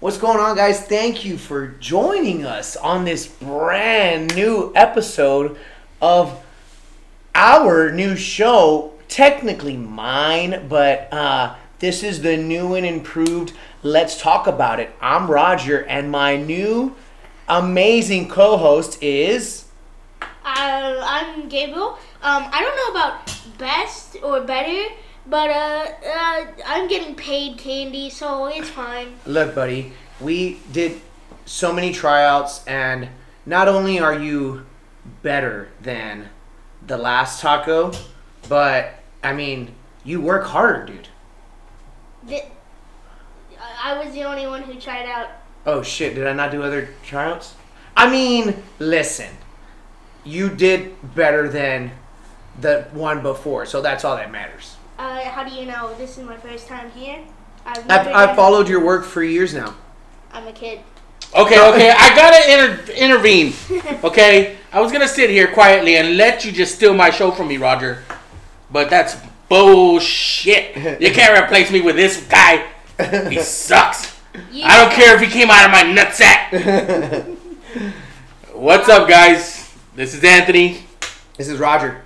What's going on, guys? Thank you for joining us on this brand new episode of our new show. Technically mine, but uh, this is the new and improved Let's Talk About It. I'm Roger, and my new amazing co host is. Uh, I'm Gabriel. Um, I don't know about best or better, but uh, uh, I'm getting paid candy, so it's fine. Look, buddy, we did so many tryouts, and not only are you better than the last taco, but I mean, you work harder, dude. Th- I was the only one who tried out. Oh shit, did I not do other tryouts? I mean, listen, you did better than the one before, so that's all that matters. Uh, how do you know? This is my first time here. I've I've, I've followed your work for years now. I'm a kid. Okay, okay, I gotta inter- intervene. Okay, I was gonna sit here quietly and let you just steal my show from me, Roger. But that's bullshit. You can't replace me with this guy. He sucks. You, I don't care if he came out of my nutsack. What's up, guys? This is Anthony, This is Roger.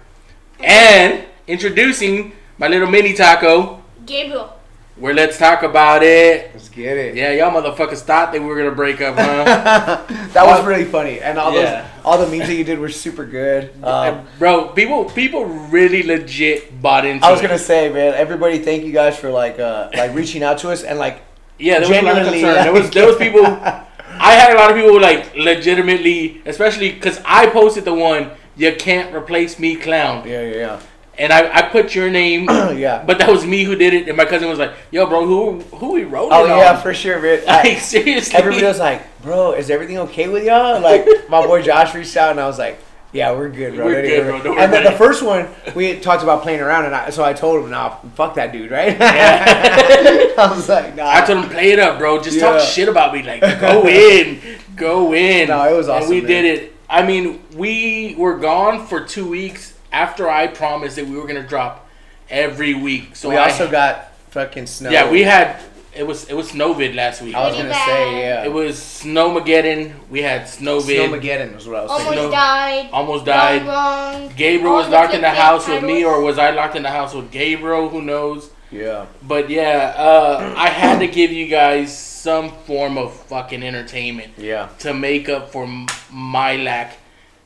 and introducing my little mini taco. Gabriel. Where let's talk about it. Let's get it. Yeah, y'all motherfuckers thought that we were gonna break up, huh? that was really funny, and all Yeah. those all the memes that you did were super good. Um, Bro, people people really legit bought into I was it. gonna say, man, everybody, thank you guys for like uh like reaching out to us and like Yeah, there was a lot of Genuinely, concern. There was there was people. I had a lot of people like legitimately, especially because I posted the one "You can't replace me, clown," Yeah, yeah, yeah, and I, I put your name, yeah. but that was me who did it, and my cousin was like, "Yo, bro, who who we wrote Oh it yeah, on?" for sure, man. Like seriously, everybody was like, "Bro, is everything okay with y'all?" Like my boy Josh reached out, and I was like, "Yeah, we're good, bro." We're good, bro. Don't worry And then the first one, we talked about playing around, and I, so I told him, "Nah, fuck that dude," right? Yeah. I was like, "Nah." I told him play it up, bro. Just Yeah. talk shit about me, like go in, go in. No, it was And awesome, we man. did it. I mean, we were gone for two weeks after I promised that we were gonna drop every week. So we I, also got fucking snow. yeah, we had it was it was Snowvid last week. I was gonna say, yeah. It was Snowmageddon. We had Snowvid. Snowmageddon was what I was Almost saying. no- died. Almost died. wrong. Gabriel All was locked in the clickbait house with me, or was I locked in the house with Gabriel? Who knows? Yeah. But yeah, uh, I had to give you guys some form of fucking entertainment. Yeah. to make up for my lack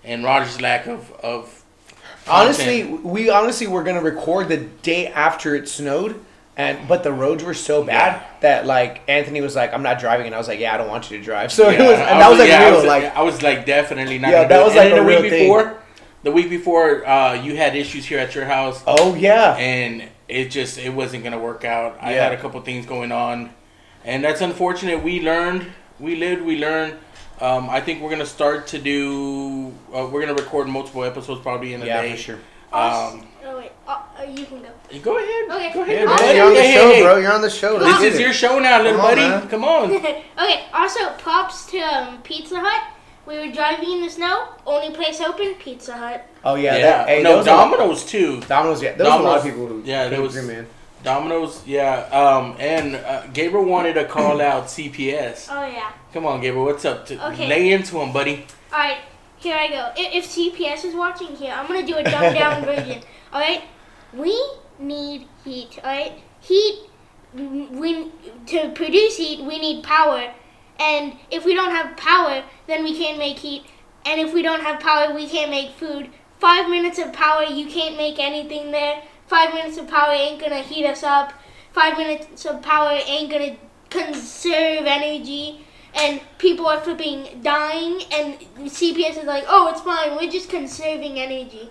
and Roger's lack of of. Honestly, we honestly were gonna record the day after it snowed, and but the roads were so bad that like Anthony was like, "I'm not driving," and I was like, "Yeah, I don't want you to drive." So it was, and that was like yeah, I real, was, like I was like definitely not. Yeah, gonna that was like and then a the real week thing. before. The week before, uh, you had issues here at your house, oh yeah, and it just it wasn't gonna work out. I Yeah. had a couple things going on, and that's unfortunate. We learned, we lived, we learned. Um, I think we're gonna start to do. Uh, we're gonna record multiple episodes probably in a day. yeah, day. for sure. Um, Oh wait, uh, uh, you can go. go ahead. Okay. Go Yeah, ahead. man, Oh, you're on the Hey, show, hey, hey. bro. You're on the show. This is get your show now, little Come buddy. man. Come on. okay. Also, props to um, Pizza Hut. We were driving in the snow. Only place open, Pizza Hut. Oh yeah, Yeah, That, hey, no was a Domino's too. Domino's. Yeah, there was a lot of people who yeah, came there was- through, man. Domino's, yeah. Um, and uh, Gabriel wanted to call out CPS. Oh yeah. Come on, Gabriel, what's up? To, Okay. Lay into him, buddy. All right, here I go. I- If CPS is watching here, I'm gonna do a dumbed down version. All right, we need heat. All right, heat. We to produce heat, we need power, and if we don't have power, then we can't make heat. And if we don't have power, we can't make food. Five minutes of power, you can't make anything there. Five minutes of power ain't gonna heat us up. Five minutes of power ain't gonna conserve energy and people are flipping dying and CPS is like, oh, it's fine, we're just conserving energy.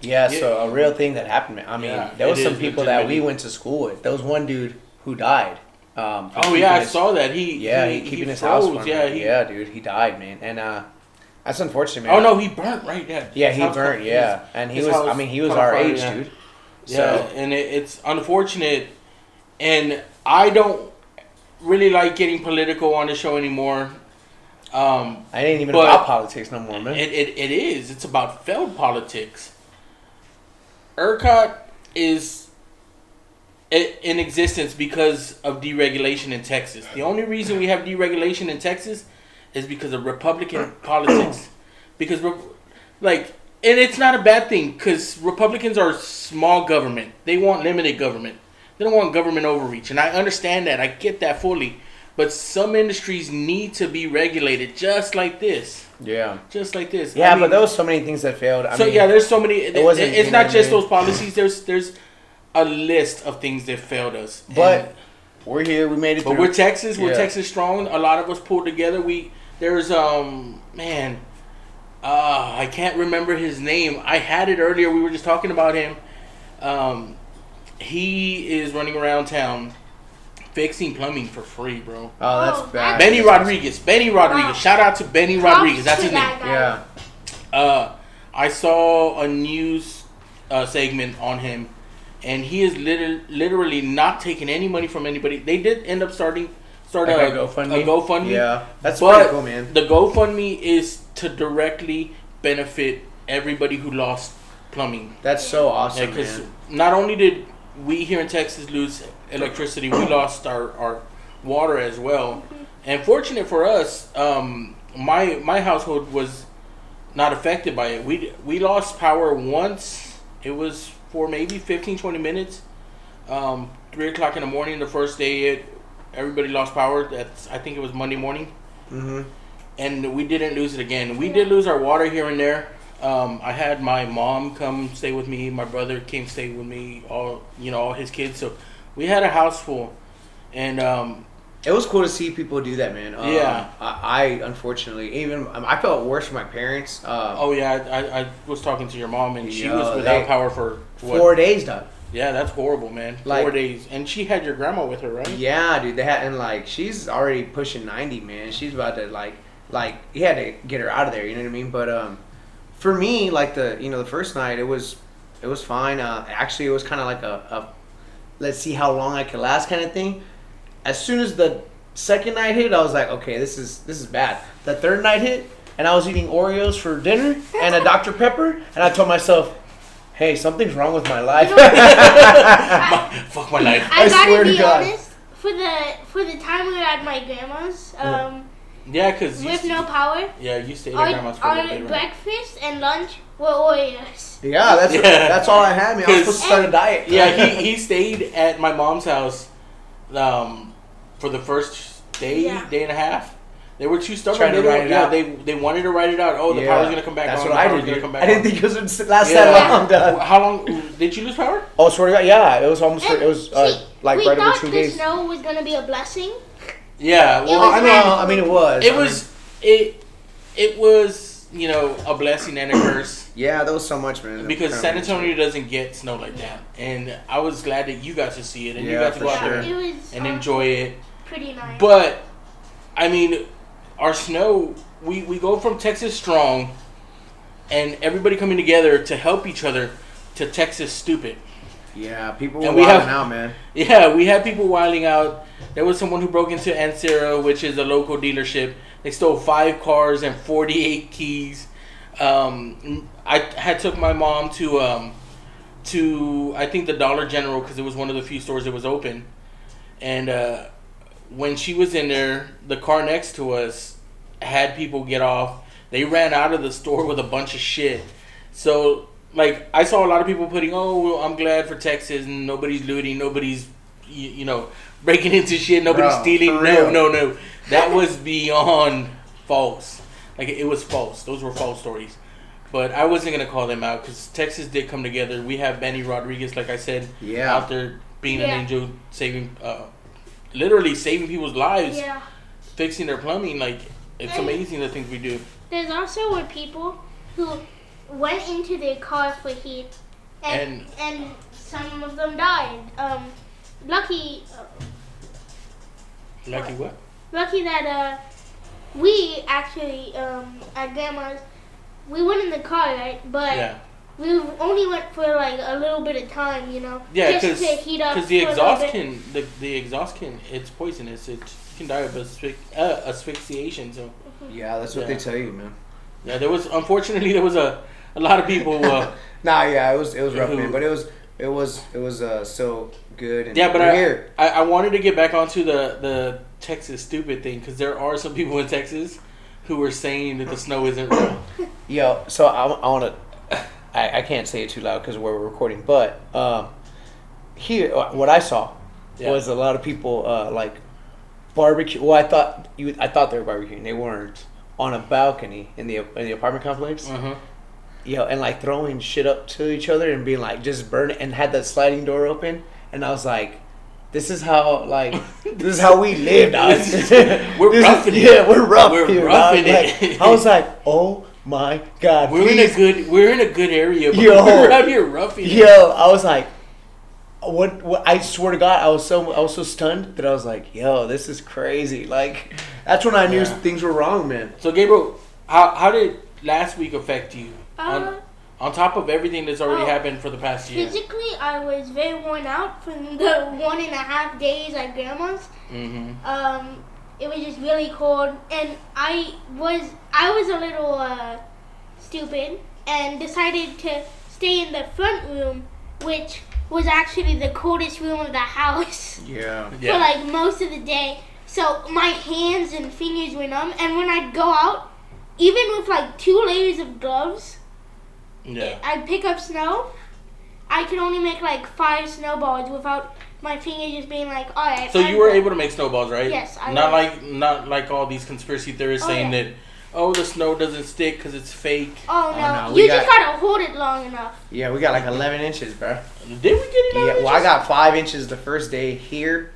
Yeah, Yeah. so a real thing that happened. man. I mean, Yeah, there was some people that we went to school with. There was one dude who died. Um, Oh keeping yeah, I his- saw that. He Yeah, he, he, keeping he his house. froze. warm, Yeah, he, yeah, dude, he died, man, and uh, that's unfortunate, man. Oh no, he burnt right. Yeah, Yeah, His he burnt. caught- Yeah, and he his was. I mean, he was caught on our fire, age, yeah. dude. Yeah, So and it, it's unfortunate, and I don't really like getting political on the show anymore. Um, I ain't even about politics no more, man. It, it, it is. It's about failed politics. ERCOT is in existence because of deregulation in Texas. The only reason we have deregulation in Texas is because of Republican politics. Because, re- like, and it's not a bad thing because Republicans are small government. They want limited government. They don't want government overreach, and I understand that. I get that fully. But some industries need to be regulated, just like this, Yeah. just like this. Yeah, I but mean- there was so many things that failed. I so mean, yeah, there's so many. It wasn't it's not just those policies. There's there's a list of things that failed us. But And- we're here. We made it but through. we're Texas. We're Yeah. Texas strong. A lot of us pulled together. We there's um man, uh I can't remember his name. I had it earlier. We were just talking about him. Um, he is running around town fixing plumbing for free, bro. oh, that's Oh, bad. Benny Rodriguez. Benny Rodriguez. Wow. Shout out to Benny Props Rodriguez. That's to his name. guy. Yeah. Uh, I saw a news uh, segment on him, and he is liter- literally not taking any money from anybody. They did end up starting start Like a, a GoFundMe? a GoFundMe. Yeah. That's but pretty cool, man. the GoFundMe is to directly benefit everybody who lost plumbing. That's so awesome, Because man. not only did we here in Texas lose electricity, we lost our, our water as well. And fortunate for us, um, my my household was not affected by it. We we lost power once. It was for maybe 15, 20 minutes. Um, three o'clock in the morning, the first day, it everybody lost power. That's I think it was Monday morning hmm and we didn't lose it again. We did lose our water here and there. Um, I had my mom come stay with me. My brother came stay with me. All you know, all his kids. So we had a house full, and um, It was cool to see people do that, man. Um, Yeah. I, I unfortunately even um, I felt worse for my parents. Uh, oh yeah, I, I, I was talking to your mom, and she Yo, was without they- power for what? four days, dog. Yeah, that's horrible, man. Four days, and she had your grandma with her, right? Yeah, dude. They had and like she's already pushing ninety, man. She's about to like like he had to get her out of there. You know what I mean? But um, for me, like the you know the first night, it was it was fine. Uh, actually, it was kind of like a, a let's see how long I can last kind of thing. As soon as the second night hit, I was like, okay, this is this is bad. The third night hit, and I was eating Oreos for dinner and a Dr Pepper, and I told myself, hey, something's wrong with my life. My- fuck my life. I, I gotta swear to be God. honest. For the for the time we were at my grandma's, um, Yeah, cause you, with no power, yeah, you stayed at our, grandma's for a little our bit, right? breakfast and lunch were Oreos. yeah, that's Yeah. that's all I had, man. I was supposed to start a diet. Yeah, he, he stayed at my mom's house um, for the first day, Yeah. day and a half. They were too stubborn. Trying to they write it yeah, out. they they wanted to write it out. Oh, the Yeah. power's gonna come back That's on. what the I did. Come back I didn't on. think it was gonna last Yeah. that long, dog. How long did you lose power? Oh, swear to God, yeah, it was almost. And it was uh, see, like we right over thought two the days. snow was gonna be a blessing. Yeah, well, I know. I mean, it was. it I was it it was you know a blessing and a curse yeah, there was so much, man. because San weird. Antonio doesn't get snow like that, and I was glad that you got to see it and you Yeah, got to for go out sure. there It and enjoy it. pretty nice. But I mean, our snow. We we go from Texas strong, and everybody coming together to help each other, to Texas stupid. Yeah, people And we wilding have- out, man. Yeah, we had people wiling out. There was someone who broke into Ancira, which is a local dealership. They stole five cars and forty eight keys. Um, I had took my mom to um, to I think the Dollar General because it was one of the few stores that was open, and uh, when she was in there, the car next to us had people get off. They ran out of the store with a bunch of shit. So like I saw a lot of people putting, "Oh, well, I'm glad for Texas and nobody's looting, nobody's you, you know breaking into shit, nobody's Bro, stealing." No, no, no. That was beyond false. Like it was false. Those were false stories. But I wasn't gonna call them out because Texas did come together. We have Benny Rodriguez, like I said, Yeah. out there being an angel, saving, uh, literally saving people's lives, yeah. fixing their plumbing. Like it's And- amazing the things we do. There's also were people who went into their car for heat, and and, some of them died. Um, lucky, uh, Lucky what? lucky that uh, we actually um at grandma's, we went in the car right, but Yeah, we only went for like a little bit of time, you know, yeah, just because to heat up. because the for a little exhaust can the the exhaust can it's poisonous. It can die of asphy- uh, asphyxiation. So Yeah, that's what Yeah. they tell you, man. yeah, there was unfortunately there was a a lot of people. Uh, Nah, yeah, it was it was rough, Who- man. But it was it was it was uh so good. And Yeah, but we're I, here. I I wanted to get back onto the the Texas stupid thing because there are some people in Texas who are saying that the snow isn't real. Yo, so I, I want to. I, I can't say it too loud because we're recording, but um, here what I saw Yeah. was a lot of people uh, like barbecue. Well, I thought you, I thought they were barbecuing. They weren't on a balcony in the in the apartment complex. Uh-huh. Yo, and like throwing shit up to each other and being like just burn it and had that sliding door open, and I was like. This is how like this is how we live, dog. We're This is- roughing it. Yeah, we're rough We're here, roughing dog. it. Like, I was like, oh my god, We're in a good we're in a good area, but Yo. we're out here roughing. Yo, I was like, what, what? I swear to God, I was so I was so stunned that I was like, yo, this is crazy. Like, that's when I knew Yeah. things were wrong, man. So Gabriel, how how did last week affect you? Uh, on, on top of everything that's already oh, happened for the past year. Physically, I was very worn out from the one and a half days at grandma's. Mm-hmm. Um, it was just really cold, and I was I was a little uh, stupid and decided to stay in the front room, which was actually the coldest room of the house Yeah. for like most of the day. So my hands and fingers were numb, and when I'd go out, even with like two layers of gloves, Yeah. I'd pick up snow. I could only make like five snowballs without my finger just being like, all right. So I'm you were done." able to make snowballs, right? Yes, I Not was. like not like all these conspiracy theorists Oh, saying yeah. that oh the snow doesn't stick because it's fake. Oh Oh, no, no, we you just got- gotta hold it long enough. Yeah, we got like 11 inches, bro. Did we get it? Yeah, out? well, I got five inches the first day here,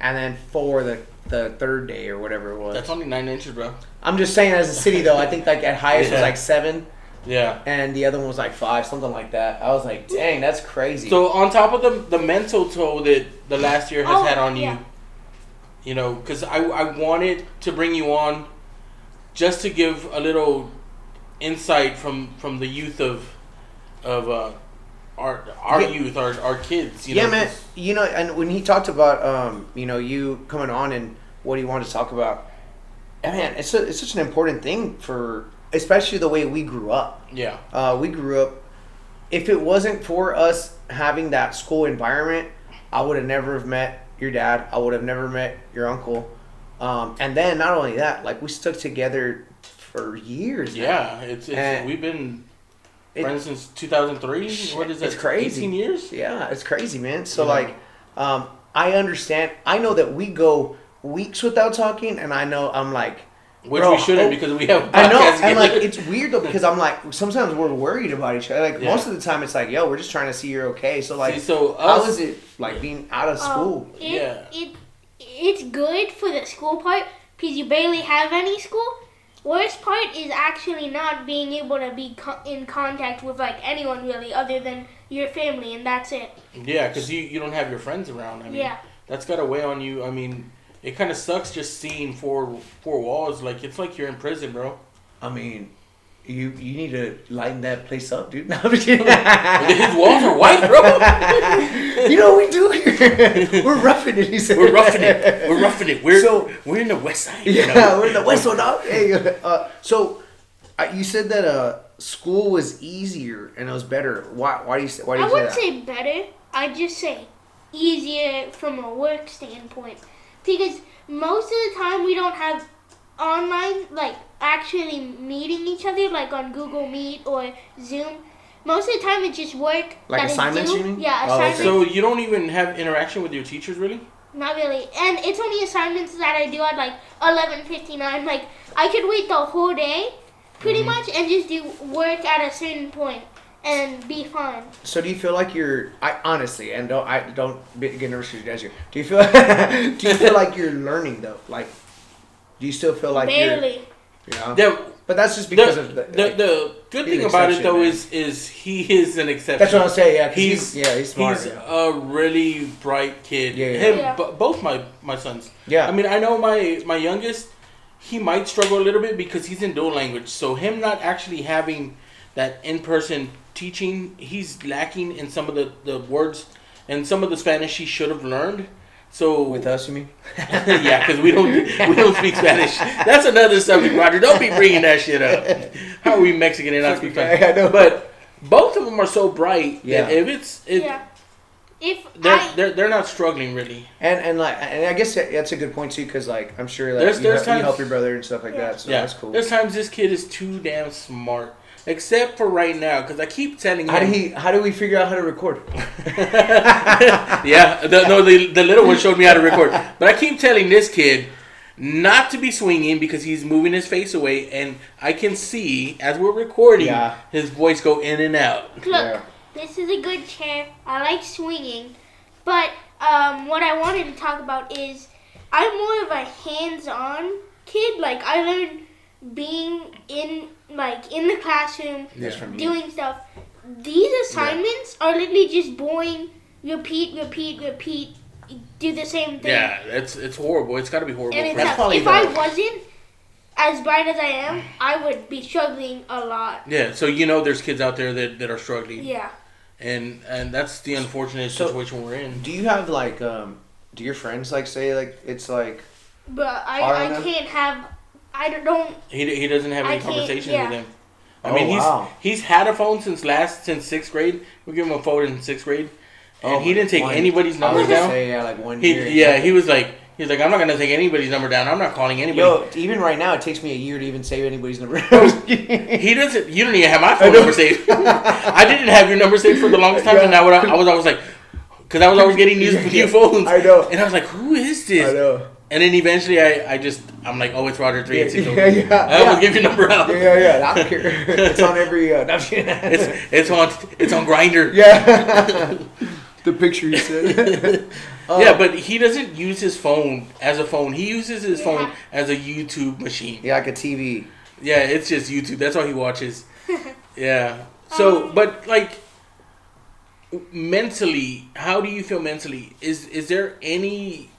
and then four the the third day or whatever it was. That's only nine inches, bro. I'm just saying, as a city though, I think like at highest was like seven, Yeah. and the other one was like five, something like that. I was like, dang, that's crazy. So on top of the the mental toll that the last year has Oh, had on you, yeah. you know, because I I wanted to bring you on just to give a little insight from from the youth of of uh, our our Yeah. youth, our our kids. You yeah, know, man. 'cause- You know, and when he talked about, um, you know, you coming on and what he wanted to talk about, yeah, man, it's a, it's such an important thing for, especially the way we grew up. Yeah. Uh, we grew up. If it wasn't for us having that school environment, I would have never have met your dad. I would have never met your uncle. Um, and then not only that, like we stuck together for years. now. Yeah, it's, it's And- we've been It- friends since 2003. What is that? It's crazy. 18 years. Yeah, it's crazy, man. So Yeah. like, um, I understand. I know that we go weeks without talking, and I know I'm like, Which Bro, we shouldn't oh, because we have. I know, podcasts and like it's weird though because I'm like sometimes we're worried about each other. Like Yeah. most of the time, it's like, yo, we're just trying to see you're okay. So like, See, so how us- is it like being out of school? Um, it, Yeah. it it's good for the school part because you barely have any school. Worst part is actually not being able to be co- in contact with like anyone really other than your family, and that's it. Yeah, because you, you don't have your friends around. I mean, Yeah. that's got to weigh on you. I mean, it kind of sucks just seeing four four walls. Like it's like you're in prison, bro. I mean, you you need to lighten that place up, dude. No, I'm just kidding. His walls are white, bro. you know what we do here? we're roughing it. He said. We're roughing it. We're roughing it. We're So- we're in the west side. you Yeah, know? we're in the whistle, dog. Hey, uh, so uh, you said that uh, school was easier and it was better. Why? Why do you say? Why do I say wouldn't that? say better. I'd just say easier from a work standpoint. Because most of the time we don't have online, like actually meeting each other, like on Google Meet or Zoom. Most of the time it's just work. Like that is assignments, you mean? Yeah, Oh, So you don't even have interaction with your teachers, really? Not really. And it's only assignments that I do at like 11.59. Like, I could wait the whole day, pretty Mm-hmm. much, and just do work at a certain point and be fine. So do you feel like you're? I honestly, and don't I don't get nervous as you. Do you feel? do you feel like you're learning though? Like, do you still feel like Barely. you're? You know? The, But that's just because the, of the. the, the good thing about it though man. is is he is an exception. that's what I'm saying. Yeah, 'cause He's he's, yeah, he's smart. He's yeah. a really bright kid. Yeah, yeah. Him, Yeah. bo- both my my sons. Yeah. I mean, I know my my youngest. He might struggle a little bit because he's in dual language. So him not actually having that in person teaching, he's lacking in some of the the words and some of the Spanish he should have learned. So With us, you mean? yeah, because we don't we don't speak Spanish. That's another subject, Roger. Don't be bringing that shit up. How are we Mexican and not speak Spanish? I know. But both of them are so bright Yeah. that if it's if Yeah. if they're I they're, they're not struggling really. And and like and I guess that's a good point too, because like I'm sure like There's- you, there's help, you help your brother and stuff like Yeah. that, so yeah, that's cool. there's times this kid is too damn smart. Except for right now, because I keep telling him. How do he? How do we figure out how to record? yeah, the, no, the, the little one showed me how to record. But I keep telling this kid not to be swinging because he's moving his face away, and I can see as we're recording Yeah. his voice go in and out. look, Yeah. this is a good chair. I like swinging, but um, what I wanted to talk about is I'm more of a hands-on kid. Like I learned being in like in the classroom, That's from you. doing stuff. These assignments are literally just boring. Repeat, repeat, repeat. Do the same thing. Yeah, it's it's horrible. It's got to be horrible. And it's That's probably if I wasn't as bright as I am, I would be struggling a lot. yeah, so you know, there's kids out there that, that are struggling, Yeah. and and that's the unfortunate So- situation we're in. Do you have like um? Do your friends like say like it's like But I, I enough? can't have. I don't- don't. He, he doesn't have any can't- conversation yeah. with him. I Oh, mean, he's wow. he's had a phone since last since sixth grade. We give him a phone in sixth grade, and Oh, he didn't take one- anybody's I was numbers gonna down. say yeah, like one He, year. yeah, he was like, he's like, I'm not gonna take anybody's number down. I'm not calling anybody. Yo, even right now, it takes me a year to even save anybody's number. He doesn't. You don't even have my phone number saved. I didn't have your number saved for the longest time, and I would, I was always like, because I was always getting new, new phones. I know. And I was like, who is this? I know. And then eventually, I, I just, I'm like, oh, it's Roger three Yeah, eight six. yeah, yeah, I almost yeah. give your number out. Yeah, yeah, yeah. I don't care. It's on every. Uh, It's it's on it's on Grindr. yeah. the picture you said. Uh, Yeah, but he doesn't use his phone as a phone. He uses his Yeah. phone as a YouTube machine. yeah, like a TV. Yeah, it's just YouTube. That's all he watches. Yeah. So, Um, but like mentally, how do you feel mentally? Is is there any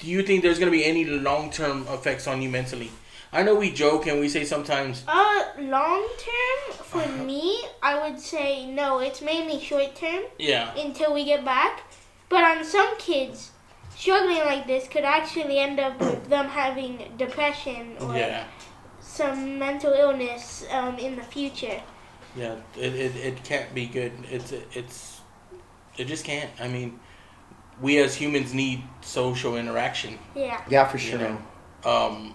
do you think there's going to be any long-term effects on you mentally? I know we joke and we say sometimes Uh, long term for me, I would say no. It's mainly short term yeah. until we get back. But on some kids, struggling like this could actually end up with them having depression or Yeah. some mental illness um, in the future. Yeah, it, it, it can't be good. It's it's it just can't. I mean, we as humans need social interaction. Yeah. Yeah, for You sure. know, um,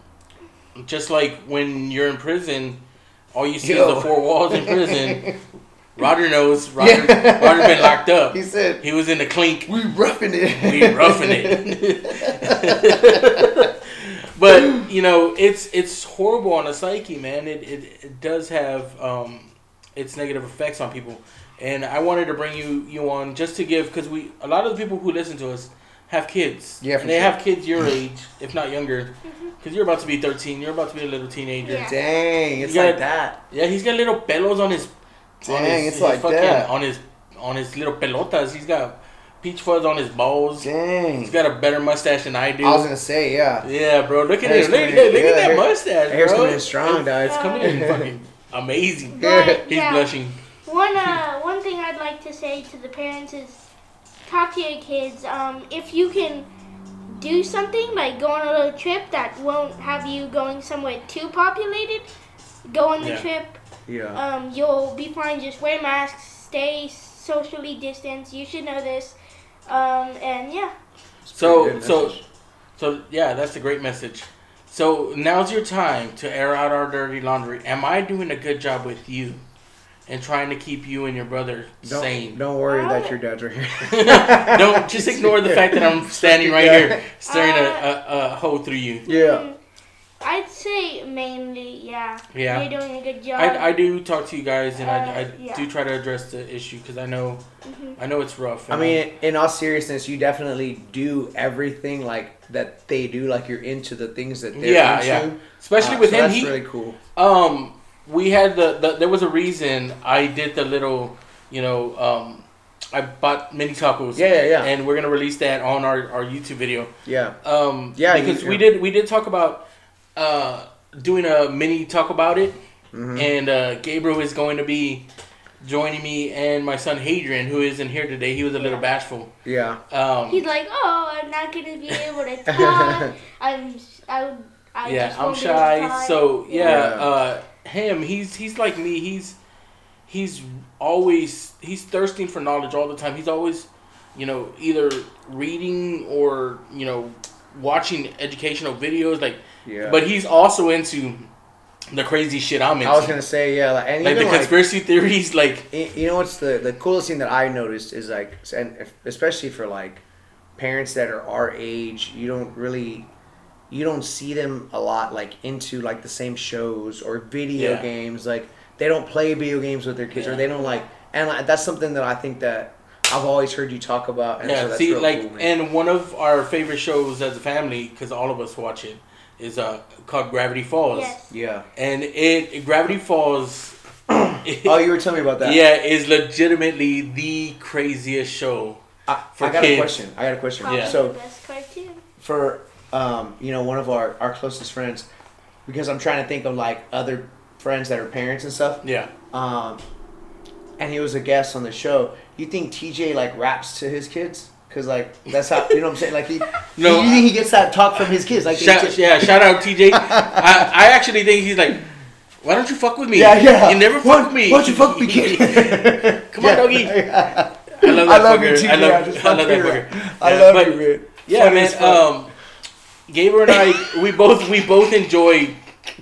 just like when you're in prison, all you see Yo. is the four walls in prison. Roger knows. Roger, Yeah. Roger's been locked up. He said, He was in the clink. "We roughing it. We roughing it. but you know, it's it's horrible on the psyche, man. It it, it does have um, its negative effects on people. And I wanted to bring you you on just to give because we a lot of the people who listen to us have kids. Yeah, for and they sure. have kids your age, if not younger. Because you're about to be 13. You're about to be a little teenager. Yeah. Dang, it's You like that. Yeah, he's got little pelos on his. on Dang, his, it's like fucking, that. On his on his little pelotas, he's got peach fuzz on his balls. Dang. He's got a better mustache than I do. I was gonna say, yeah. yeah, bro. Look at Hair's. Look, look, look yeah, at that hair- mustache, Hair's bro. coming in strong, It's, guys. it's coming in fucking amazing. But, He's yeah. blushing. One uh, one thing I'd like to say to the parents is talk to your kids. Um, if you can do something like go on a little trip that won't have you going somewhere too populated, go on the Yeah. trip. Yeah. Um, you'll be fine. Just wear masks. Stay socially distanced. You should know this. Um, and yeah. So, so, so, yeah, that's a great message. So now's your time to air out our dirty laundry. Am I doing a good job with you, and trying to keep you and your brother Don't, sane? don't worry that your dad's right here. Don't just ignore the fact that I'm standing right Yeah. here staring a, a, a hole through you. Yeah. Mm, I'd say mainly, yeah. Yeah. You're doing a good job. I, I do talk to you guys and I, Uh, I yeah. do try to address the issue because I know Mhm. I know it's rough. I and mean, in all seriousness, you definitely do everything like that they do. Like you're into the things that they're Yeah, into. yeah. especially Uh, with so him, that's he really cool. um we had the, the there was a reason I did the little you know um I bought mini tacos Yeah, yeah, yeah, and we're gonna release that on our, our YouTube video yeah. um Yeah, because you- we did we did talk about uh doing a mini talk about it Mhm. and uh Gabriel is going to be joining me and my son Hadrian who isn't here today he was a little bashful Yeah. um He's like, oh, I'm not gonna be able to talk. I'm, I, would- I yeah, just I'm won't be able to shy. So yeah, Yeah. uh, him, he's he's like me. He's he's always he's thirsting for knowledge all the time. He's always, you know, either reading or you know watching educational videos. Like, Yeah. but he's also into the crazy shit I'm into. I was gonna say yeah, like, like the even like, conspiracy theories. Like, You know what's the the coolest thing that I noticed is like, and especially for like parents that are our age, you don't really, you don't see them a lot like into like the same shows or video Yeah. games. Like they don't play video games with their kids, or they don't like, and like, that's something that I think that I've always heard you talk about. And so yeah, that's see, like, cool, and one of our favorite shows as a family, because all of us watch it, is uh called Gravity Falls. Yes. yeah. And it Gravity Falls. Oh, you were telling me about that. yeah, is legitimately the craziest show. I, For I got kids. a question. I got a question. Probably Yeah. So the best cartoon. for um, you know one of our, our closest friends because I'm trying to think of like other friends that are parents and stuff. Yeah. Um, and he was a guest on the show. You think TJ like raps to his kids? Cause like that's how you know what I'm saying. Like he, No, you think he gets that talk from his kids? Like Shout, it's- yeah, shout out TJ. I, I actually think he's like, why don't you fuck with me? yeah, yeah. You never fuck with me. Why don't you fuck me, kid? Come on, Yeah. doggy. I love I that love fucker. you, TJ. I love, just I love that you. fucker. I Yeah, love but- you, man. Yeah, Funny man. Um, Gabriel and I, we both we both enjoy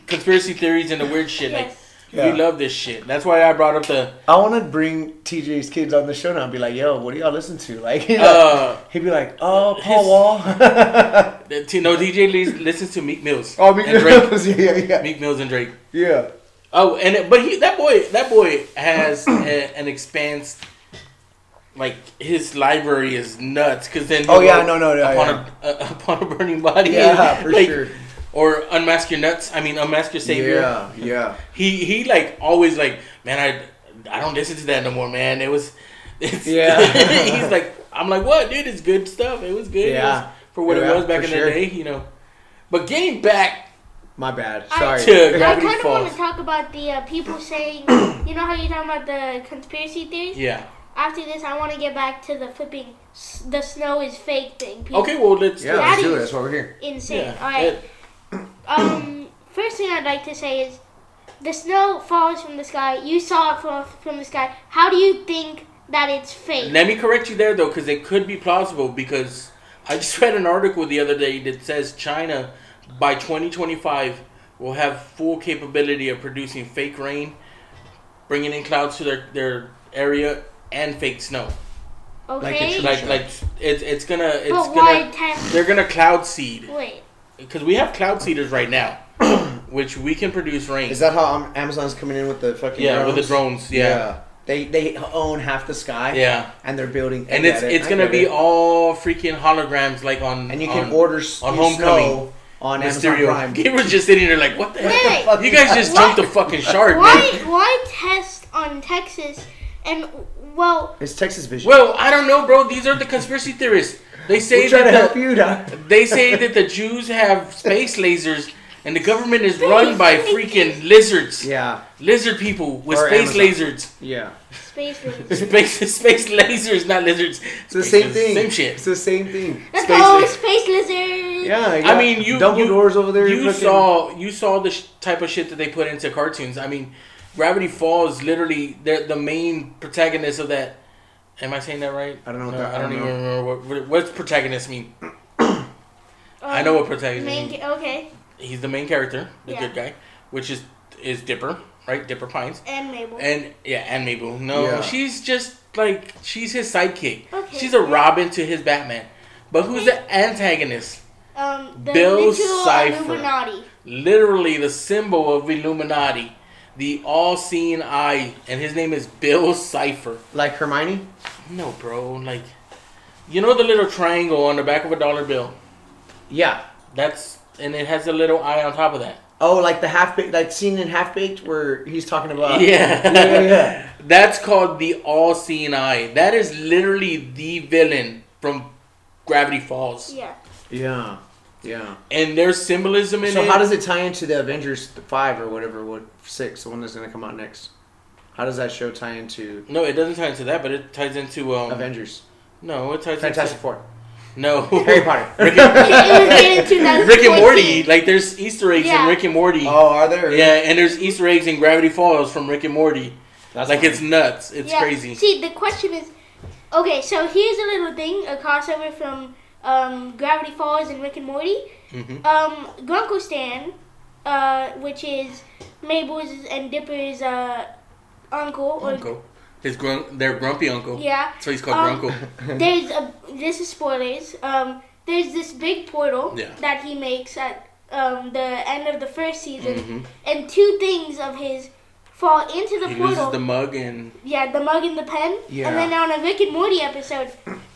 conspiracy theories and the weird shit. Like Yeah. we love this shit. That's why I brought up the I want to bring TJ's kids on the show now and be like, "Yo, what do y'all listen to?" Like, uh, he'd be like, "Oh, Paul his- Wall." the, no DJ lis- listens to Meek Mills. oh, Meek and Drake. Mills. yeah, yeah, yeah. Meek Mills and Drake. yeah. Oh, and it, but he that boy that boy has a, an expanse. Like his library is nuts because then Oh, yeah, no, no, no, upon a, a, upon a burning body Yeah, for like, sure. or unmask your nuts I mean unmask your savior Yeah, yeah. he he like always like man I I don't listen to that no more man it was it's, Yeah. he's like I'm like what dude it's good stuff it was good It Yeah. was for what Yeah, it was back in sure. the day you know but getting back My bad. I- Sorry. To- I kind of want to talk about the uh, people saying, you know how you're talking about the conspiracy theories? yeah After this, I want to get back to the flipping, s- the snow is fake thing. People, okay well let's yeah, let's do it. is- That's why we're here. Insane. yeah All right. it- Um, first thing I'd like to say is, the snow falls from the sky. You saw it from from the sky. How do you think that it's fake? Let me correct you there though, because it could be plausible. Because I just read an article the other day that says China by 2025 will have full capability of producing fake rain, bringing in clouds to their, their area, and fake snow. Like Okay. Like Sure. like it's it's gonna it's but why gonna test? they're gonna cloud seed Wait. because we have cloud seeders right now, which we can produce rain. Is that how um, Amazon's coming in with the fucking yeah, with the drones? drones. Yeah, They they own half the sky. yeah. And they're building. And it's it, it's I gonna be it. all freaking holograms like on And you can on, order s- on your Homecoming. snow on Amazon Mysterio. Prime. Gabriel's just sitting there like, what the Wait, heck? wait. You guys just What? jumped the fucking shark, Why man. why test on Texas? And well, It's Texas Vision. Well, I don't know, bro. These are the conspiracy theorists. They say we're trying to that help the, you, Doc. they say that the Jews have space lasers, and the government is run by freaking lizards, Yeah, lizard people with Or space Amazon. lasers, yeah. space lasers. space space lasers, not lizards. It's the same Space- thing. Same shit. It's the same thing. Let's Space go, laser. space lizard. Yeah. you I mean, you Dumbledore's you, over there. You fucking- saw you saw the sh- type of shit that they put into cartoons. I mean, Gravity Falls literally they're the main protagonist of that. Am I saying that right? I don't know what No, that- I I don't, don't even know. remember what, what what's protagonist mean. Um, I know what protagonist Main, means. okay, He's the main character, the Yeah. good guy, which is is Dipper, right? Dipper Pines, and Mabel. and yeah, and Mabel. No, Yeah. she's just like she's his sidekick. Okay. She's a Robin to his Batman. But who's the antagonist? um, the Bill little Cipher. Illuminati. literally the symbol of Illuminati, the all-seeing eye, and his name is Bill Cipher. like Hermione. No, bro, like you know the little triangle on the back of a dollar bill. Yeah. That's and it has a little eye on top of that. Oh, like the half baked, like scene in Half Baked where he's talking about. yeah. yeah, yeah. That's called the all-seeing eye. That is literally the villain from Gravity Falls, Yeah. Yeah, yeah. and there's symbolism in So it. So how does it tie into the Avengers five or whatever? What six? The one that's gonna come out next. How does that show tie into no, it doesn't tie into that, but it ties into um. Avengers? No, it ties into Fantastic into Four. no Harry Potter. Rick it was made in 2014. Rick and Morty. Like there's Easter eggs Yeah. in Rick and Morty. oh, are there? Yeah, and there's Easter eggs in Gravity Falls from Rick and Morty. That's like fine. it's nuts. It's Yeah. crazy. See, the question is, okay, so here's a little thing, a crossover from um, Gravity Falls and Rick and Morty. hmm Um, Grunkle Stan, uh, which is Mabel's and Dipper's uh, uncle, or Uncle, his grun- their grumpy uncle. yeah. So he's called Um, Grunkle. There's a this is spoilers. Um, there's this big portal Yeah. that he makes at um, the end of the first season, hmm and two things of his fall into the He portal. loses the mug and Yeah, the mug in the pen. Yeah. And then on a Rick and Morty episode,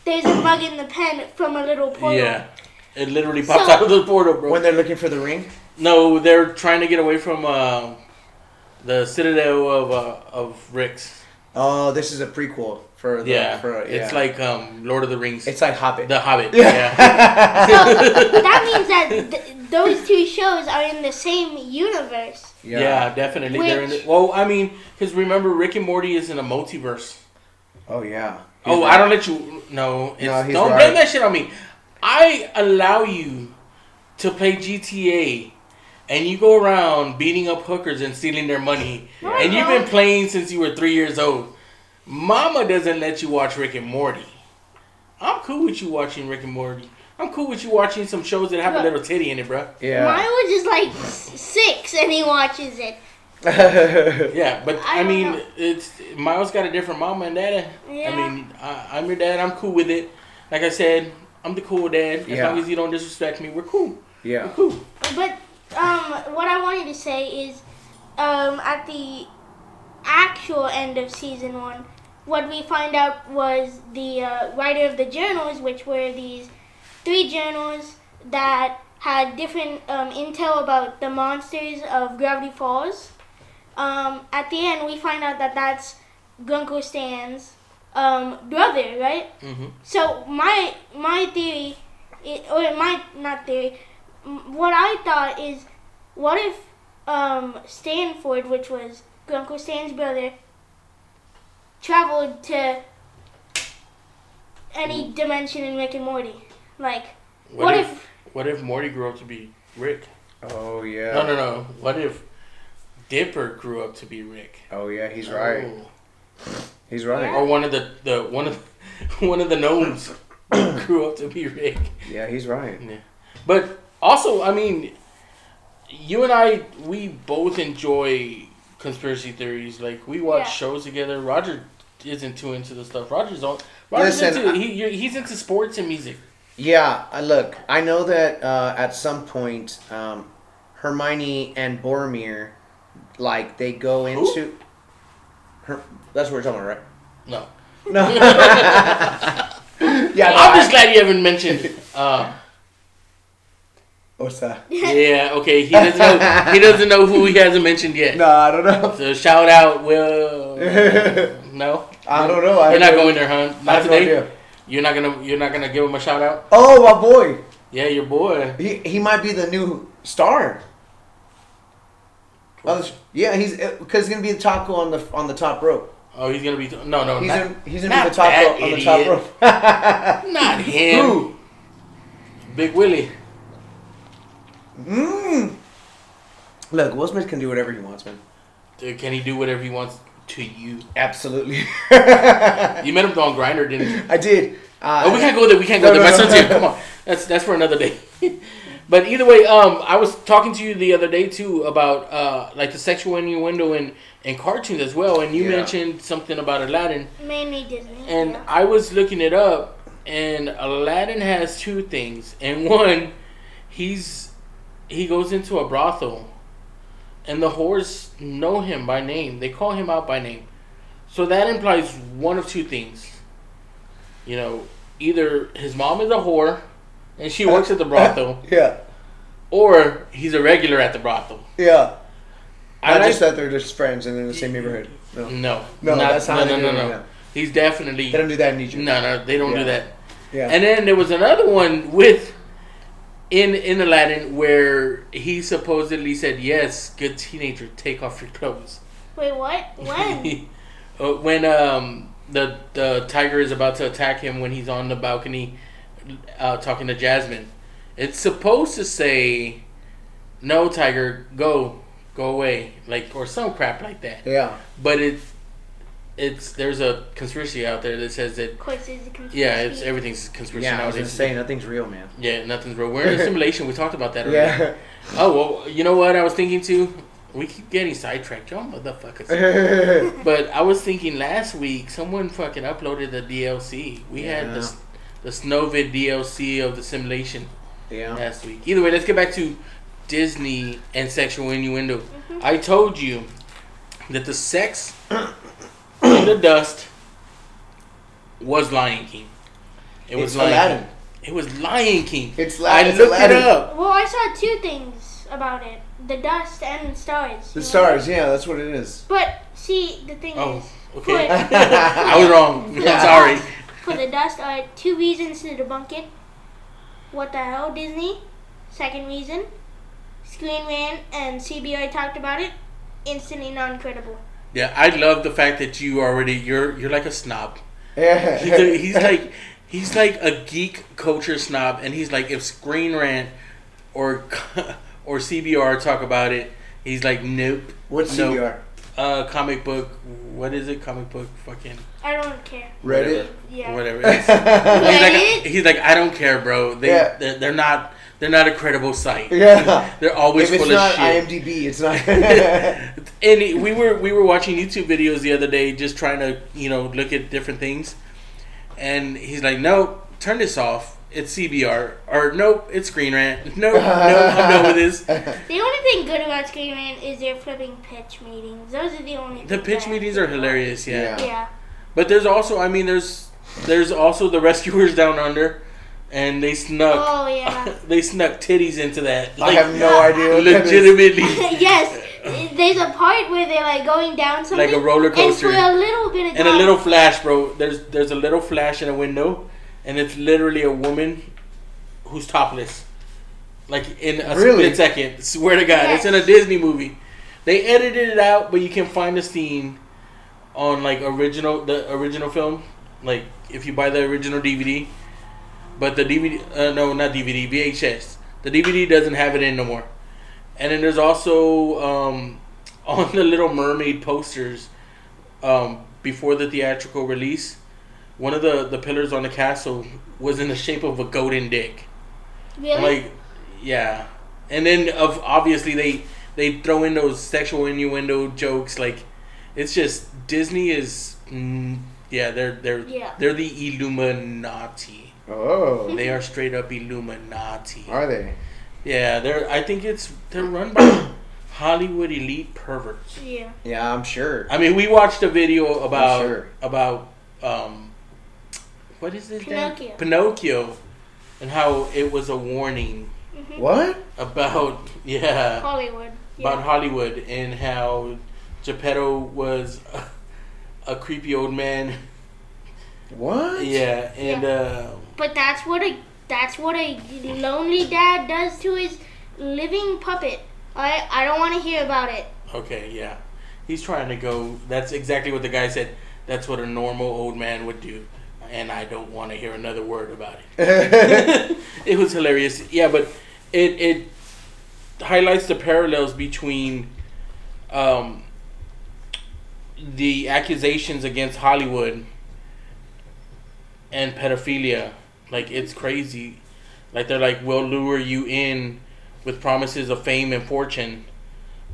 there's a mug in the pen from a little portal. yeah, it literally pops So- out of the portal, bro. when they're looking for the ring. no, they're trying to get away from uh, the citadel of uh, of Rick's. Oh, this is a prequel for the, Yeah, For, yeah. it's like um, Lord of the Rings. it's like Hobbit. the Hobbit. Yeah. So that means that th- those two shows are in the same universe. Yeah, definitely. They're in the, well, I mean, because remember, Rick and Morty is in a multiverse. Oh yeah. Oh, I don't let you. No, it's, No, don't right. blame that shit on me. I allow you to play GTA, and you go around beating up hookers and stealing their money, No, I and you've been playing since you were three years old. Mama doesn't let you watch Rick and Morty. I'm cool with you watching Rick and Morty. I'm cool with you watching some shows that have a little titty in it, bro. Yeah. Mine was just like six, and he watches it. Yeah, but I I, mean, know. it's Miles got a different mama and dada. Yeah. I mean, I, I'm your dad. I'm cool with it. Like I said, I'm the cool dad. As Yeah. long as you don't disrespect me, we're cool. Yeah. We're yeah. cool. But um, what I wanted to say is, um, at the actual end of season one, what we find out was the uh, writer of the journals, which were these three journals that had different um, intel about the monsters of Gravity Falls. Um, at the end, we find out that that's Grunkle Stan's um, brother, right? hmm So my my theory, or my not theory, m- what I thought is, what if um, Stanford, which was Grunkle Stan's brother, traveled to any dimension in Rick and Morty? Like, What, what, if, if, What if Morty grew up to be Rick? Oh yeah. No, no, no. What if Dipper grew up to be Rick? Oh yeah, he's oh. right. Oh. He's right. Yeah. Or one of the, the one of one of the gnomes grew up to be Rick. Yeah, he's right. But also, I mean, you and I, we both enjoy conspiracy theories. Like we watch Yeah. shows together. Roger isn't too into the stuff. Roger's on. Roger's Listen, into I- he, he's into sports and music. Yeah, uh, look, I know that uh, at some point, um, Hermione and Boromir, like they go into. Her, that's what we're talking about, right? No, No. yeah, no, I'm just glad you haven't mentioned. Uh, What's that? yeah, okay. He doesn't know. He doesn't know who he hasn't mentioned yet. No, I don't know. So shout out, Will. No, I don't know. I You're not going there, huh? I Not today. You're not gonna. You're not gonna give him a shout out. Oh, my boy. Yeah, your boy. He he might be the new star. Sh- yeah, he's because he's gonna be the taco on the on the top rope. Oh, he's gonna be. No, no, He's not, gonna, he's gonna be the taco that on the top rope. not him. Who? Big Willie. Mm. Look, Will Smith can do whatever he wants, man. Dude, can he do whatever he wants to you? Absolutely. You met him on Grindr, didn't you? I did. Uh, Oh, we can't go there. We can't go there. no, My no. son's here. Come on. That's that's for another day. but either way, um, I was talking to you the other day too about uh, like the sexual innuendo in in cartoons as well, and you Yeah. mentioned something about Aladdin, mainly Disney. and yeah. I was looking it up, and Aladdin has two things, and one, he's he goes into a brothel, and the whores know him by name. They call him out by name, so that implies one of two things. You know, either his mom is a whore, and she works at the brothel, Yeah. or he's a regular at the brothel. Yeah. I Not like- just that they're just friends and in the same neighborhood. No. no, No, not- that's how no, no, no, no. He's definitely They don't do that in Egypt. no, no. They don't do that. Yeah. And then there was another one with in in Aladdin where he supposedly said, "Yes, good teenager, take off your clothes." Wait, what? When? Uh, when um the the tiger is about to attack him when he's on the balcony uh, talking to Jasmine, it's supposed to say, "No, tiger, go, go away," like or some crap like that. yeah. But it it's there's a conspiracy out there that says that Of course, it's a conspiracy. yeah, it's everything's a conspiracy Yeah, I was gonna say nothing's real, man. Yeah, nothing's real. We're in a simulation. We talked about that already. Yeah. Oh well, you know what I was thinking too. We keep getting sidetracked, y'all motherfuckers. but I was thinking last week someone fucking uploaded the DLC. We had the Yeah. s- the Snowvid DLC of the simulation yeah. last week. Either way, let's get back to Disney and sexual innuendo. Mm-hmm. I told you that the sex in the dust was Lion King. It was It's Lion Aladdin. King. It was Lion King. It's I Aladdin. looked it up. Well, I saw two things about it: the dust and the stars. The you know? stars, yeah, that's what it is. But see, the thing Oh, is, okay. for, I was wrong. I'm Yeah. sorry. for the dust, uh, two reasons to debunk it. What the hell, Disney? Second reason, Screen Rant and CBR talked about it. Instantly non-credible. Yeah, I love the fact that you already you're you're like a snob. Yeah. He's, a, he's like he's like a geek culture snob, and he's like if Screen Rant or or CBR talk about it, he's like nope. What's nope. CBR? Uh, comic book. What is it? Comic book. Fucking I don't care. Reddit. Yeah. Whatever. It's- he's like Reddit? he's like I don't care, bro. They Yeah. they're, they're not they're not a credible site. Yeah. They're always If it's full not of shit. IMDb, it's not. and we were we were watching YouTube videos the other day, just trying to you know look at different things, and he's like, "No, turn this off. It's CBR." Or nope, it's Screen Rant. No, no, I'm done with this. The only thing good about Screen Rant is their flipping pitch meetings. Those are the only. The pitch meetings are hilarious, yeah. Yeah. Yeah. But there's also, I mean, there's there's also the Rescuers Down Under, and they snuck Oh yeah. they snuck titties into that. I have no idea. What that is. legitimately. yes. There's a part where they're like going down something. Like a roller coaster, And for a little bit of time, And a little flash, bro. There's there's a little flash in a window, and it's literally a woman who's topless, like in a Really? split second. Swear to God, it's in a Disney movie. They edited it out, but you can find the scene on like original the original film, like if you buy the original DVD. But the DVD, uh, no, not DVD, VHS. The DVD doesn't have it in no more. And then there's also um, on the Little Mermaid posters um, before the theatrical release, one of the, the pillars on the castle was in the shape of a golden dick. Really? Like, yeah. And then of obviously they they throw in those sexual innuendo jokes. Like, it's just Disney is, mm, yeah, they're they're Yeah. they're the Illuminati. Oh, They are straight up Illuminati. are they? Yeah, they're. I think it's they're run by Hollywood elite perverts. yeah. Yeah, I'm sure. I mean, we watched a video about sure. about um, what is this? damn- Pinocchio. Pinocchio, and how it was a warning What? about yeah Hollywood. about Hollywood and how Geppetto was a, a creepy old man. What? Yeah, and uh, But that's what a that's what a lonely dad does to his living puppet. I I don't want to hear about it. okay, yeah, he's trying to go. That's exactly what the guy said. That's what a normal old man would do, and I don't want to hear another word about it. it was hilarious. Yeah, but it it highlights the parallels between um, the accusations against Hollywood and pedophilia. Like it's crazy. Like they're like, we'll lure you in with promises of fame and fortune,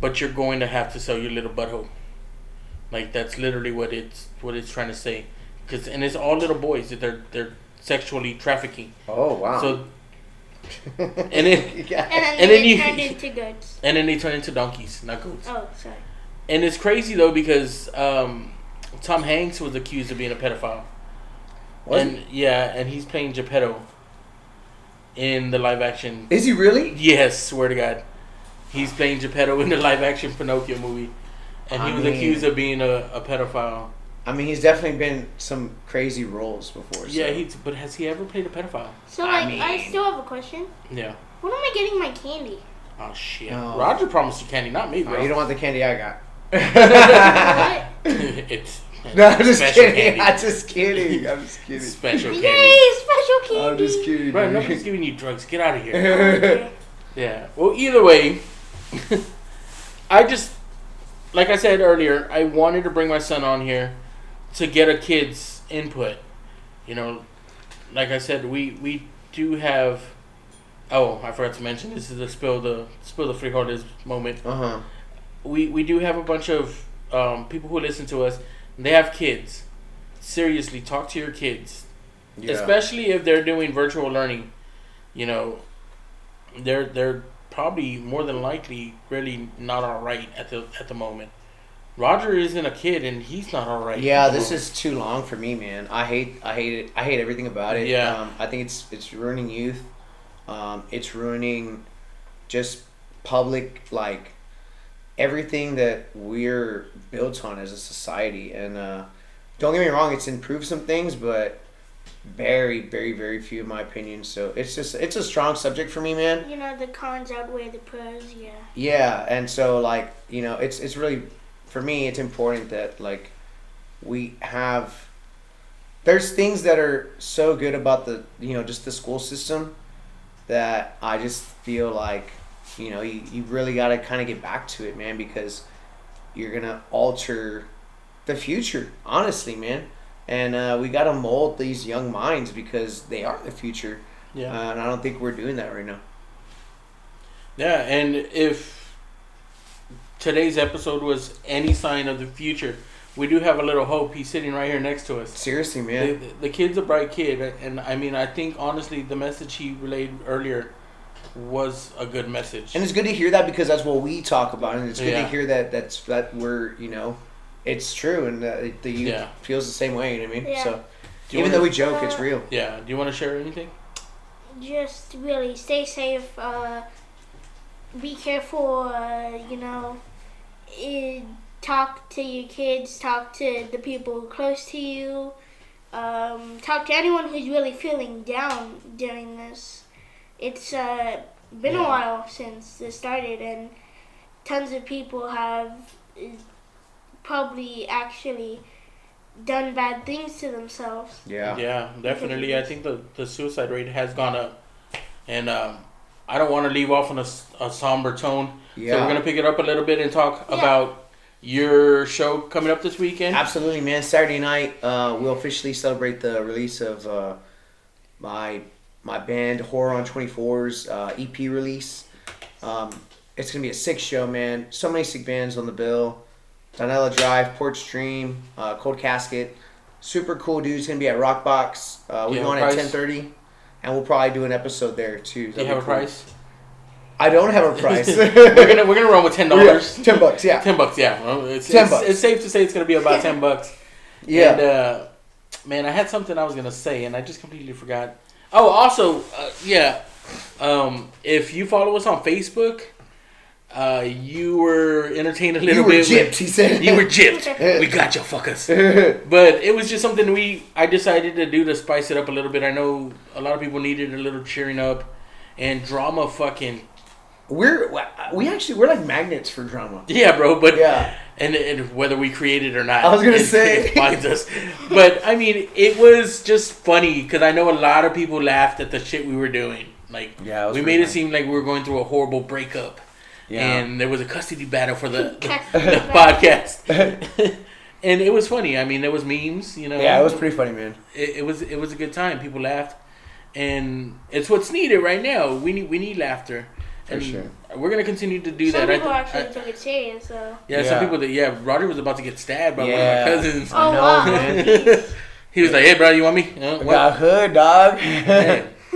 but you're going to have to sell your little butthole. Like that's literally what it's what it's trying to say. Cause and it's all little boys that they're they're sexually trafficking. oh wow. So and then Yeah. And then And they then you- turned into goats. and then they turn into donkeys, not goats. Oh, sorry. And it's crazy though because um, Tom Hanks was accused of being a pedophile. Was and yeah, and he's playing Geppetto in the live action. Is he really? Yes, swear to God, he's playing Geppetto in the live action Pinocchio movie, and he I was mean- accused of being a, a pedophile. I mean, he's definitely been some crazy roles before. Yeah, so. he's but has he ever played a pedophile? So like, I, mean- still have a question. Yeah. When am I getting my candy? Oh shit. No. Roger promised you candy, not me, Oh, you don't want the candy I got. what? it's no, I'm just special kidding. candy. I'm just kidding. I'm just kidding. special candy. Yay, special candy! I'm just kidding. Bro, dude. nobody's giving you drugs. Get out of here. Yeah. Well, either way, I just, like I said earlier, I wanted to bring my son on here to get a kid's input. You know, like I said, we we do have. Oh, I forgot to mention this is the spill the spill the frijoles moment. Uh huh. We we do have a bunch of um, people who listen to us. They have kids. Seriously, talk to your kids, Yeah. especially if they're doing virtual learning. You know, they're they're probably more than likely really not all right at the at the moment. Roger isn't a kid and he's not all right. Yeah, this is too long for me, man. I hate, I hate it. I hate everything about it. Yeah. Um, I think it's it's ruining youth. Um, it's ruining just public like everything that we're built on as a society. And uh, don't get me wrong, it's improved some things, but very, very, very few in my opinion. So it's just it's a strong subject for me, man. You know, the cons outweigh the pros. Yeah. Yeah, and so like you know, it's it's really for me. It's important that like we have. There's things that are so good about the you know just the school system that I just feel like you know you, you really got to kind of get back to it, man, because you're gonna alter the future. Honestly, man, and uh, we got to mold these young minds because they are the future, yeah. uh, and I don't think we're doing that right now. Yeah, and if today's episode was any sign of the future, we do have a little hope. He's sitting right here next to us. Seriously, man. The, the kid's a bright kid, and I mean, I think honestly, the message he relayed earlier was a good message. And it's good to hear that because that's what we talk about, and it's good Yeah. to hear that that's that we're you know, it's true, and uh, the youth Yeah. feels the same way. You know what I mean? Yeah. So Do even wanna- though we joke, it's Uh, real. yeah, do you want to share anything? Just really stay safe. Uh, be careful. Uh, you know, eh, talk to your kids. Talk to the people close to you. Um, talk to anyone who's really feeling down during this. It's uh, been a while since this started, and tons of people have eh, probably actually done bad things to themselves. Yeah. Yeah, definitely. I think the, the suicide rate has gone up. And um, I don't want to leave off on a, a somber tone. So we're going to pick it up a little bit and talk Yeah. about your show coming up this weekend. Absolutely, man. Saturday night, uh, we'll officially celebrate the release of uh, my my band Horror on 24's uh, EP release. Um, it's gonna be a sick show, man. So many sick bands on the bill. Donella Drive, Port Stream, uh, Cold Casket. Super cool dudes. Gonna be at Rockbox. Uh, we Do you go have on a at 10:30, and we'll probably do an episode there too. Do you have a price? I don't have a price. we're gonna we're gonna run with ten dollars. Ten bucks. Yeah. Ten bucks, yeah. Well, it's, 10 it's, bucks. it's safe to say it's gonna be about ten bucks. Yeah. And, uh, man, I had something I was gonna say and I just completely forgot. Oh, also, uh, yeah. Um, if you follow us on Facebook, uh, you were entertained a little you were bit. gypped. He said. You were gypped. we got you, fuckers. But it was just something we I decided to do to spice it up a little bit. I know a lot of people needed a little cheering up, and drama fucking We're we actually we're like magnets for drama. yeah, bro. But Yeah. and, and whether we create it or not, I was gonna it- say. it finds us. But I mean, it was just funny because I know a lot of people laughed at the shit we were doing. Like, Yeah, we pretty made it seem like we were going through a horrible breakup, Yeah. and there was a custody battle for the, the, the podcast. and it was funny. I mean, there was memes. You know, Yeah, it was pretty funny, man. it, it was it was a good time. People laughed, and it's what's needed right now. We need we need laughter, For and sure. we're gonna continue to do Some that. I people thi- actually I- took it serious, so. yeah, some people that yeah, Roger was about to get stabbed by Yeah. one of my cousins. Oh, know, wow. man. he was like, "Hey, bro, you want me? Uh, I got hood, dog. Hey,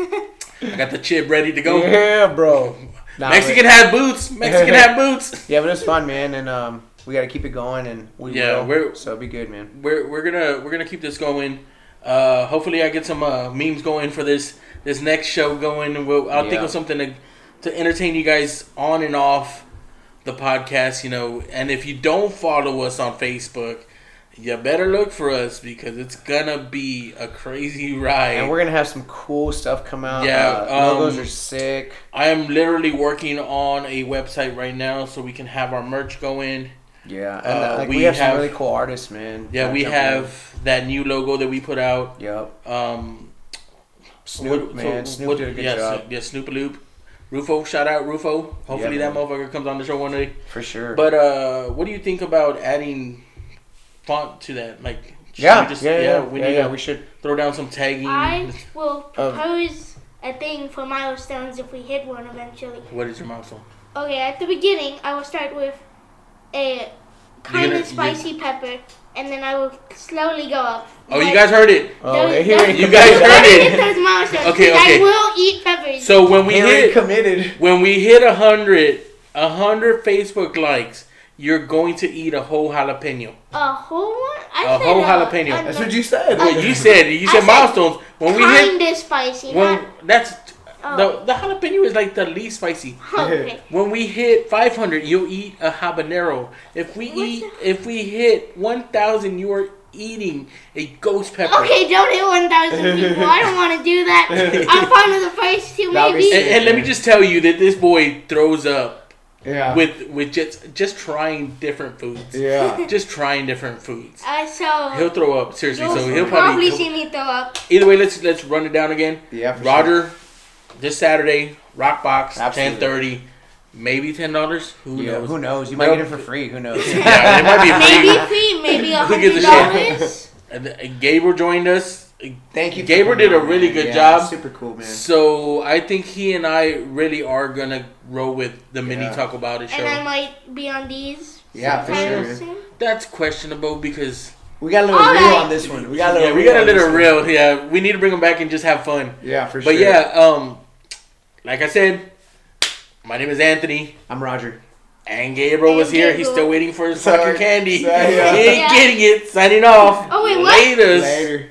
I got the chip ready to go. Yeah, bro. Nah, Mexican but- had boots. Mexican had boots. yeah, but it's fun, man, and um, we got to keep it going, and we Yeah, will. we're- so be good, man. We're we're gonna we're gonna keep this going. Uh, hopefully, I get some uh, memes going for this this next show going, and we'll I'll think of something to to entertain you guys on and off the podcast. You know, and if you don't follow us on Facebook, you better look for us because it's gonna be a crazy ride. And we're gonna have some cool stuff come out. Yeah, uh, logos um, are sick. I am literally working on a website right now so we can have our merch going. Yeah, and uh, uh, like, we we, have, have- some really cool artists, man. Yeah, we jumping in. have that new logo that we put out. Yep. Um, Snoop, what- man. so Snoop what- did a good yeah, job Snoop, yeah, Snoopaloop. Rufo, shout out Rufo. Hopefully Yeah, that motherfucker comes on the show one day. for sure. But uh, what do you think about adding font to that, like Should Yeah, we just- yeah, yeah, we yeah, need yeah, to we should. throw down some tagging. I will Of- propose a thing for milestones if we hit one eventually. What is your milestone? Okay, at the beginning, I will start with a kind gonna- of spicy pepper, and then I will slowly go up. Oh, you guys heard it. Oh, those- hey, those- You guys heard it. hit those milestones. Okay, 'cause okay. I will eat peppers. So when we He hit committed. when we hit a hundred a hundred Facebook likes, you're going to eat a whole jalapeno. a whole one? I A said whole a- jalapeno. a- That's what you said. Well, you said you said said milestones. When we hit Kinda spicy. when that's oh, the the jalapeno is like the least spicy. okay. When we hit 500, you'll eat a habanero. If we What's eat, if we hit 1,000, you are eating a ghost pepper. Okay, don't hit 1,000 people. I don't want to do that. I'm fine with the first two, maybe. And, and let me just tell you that this boy throws up Yeah. with with just just trying different foods. yeah. Just trying different foods. Uh, so He'll throw up seriously. you'll So he'll probably probably. see me throw up. Either way, let's let's run it down again. Yeah. For Roger, this Saturday, Rock Box, ten thirty, maybe ten dollars. Who Yeah, knows? who knows? You might get it for free. Who knows? Yeah, it might be free. Maybe free, maybe a hundred dollars. Gabriel joined us. Thank you. Gabriel did a really man. good Yeah, job. Super cool, man. So I think he and I really are gonna roll with the mini Yeah. talk about it show. And I might be on these. Yeah, for sure, soon. That's questionable because We got a little All real right. on this one. We got a little. yeah, we real got a on this little one. real. Yeah, we need to bring him back and just have fun. Yeah, for sure. But yeah, um, like I said, my name is Anthony. I'm Roger. And Gabriel was And here. He's still waiting for his Sorry. fucking candy. Sorry, yeah. He ain't Yeah. getting it. Signing off. Oh, wait, what? Laters. Later.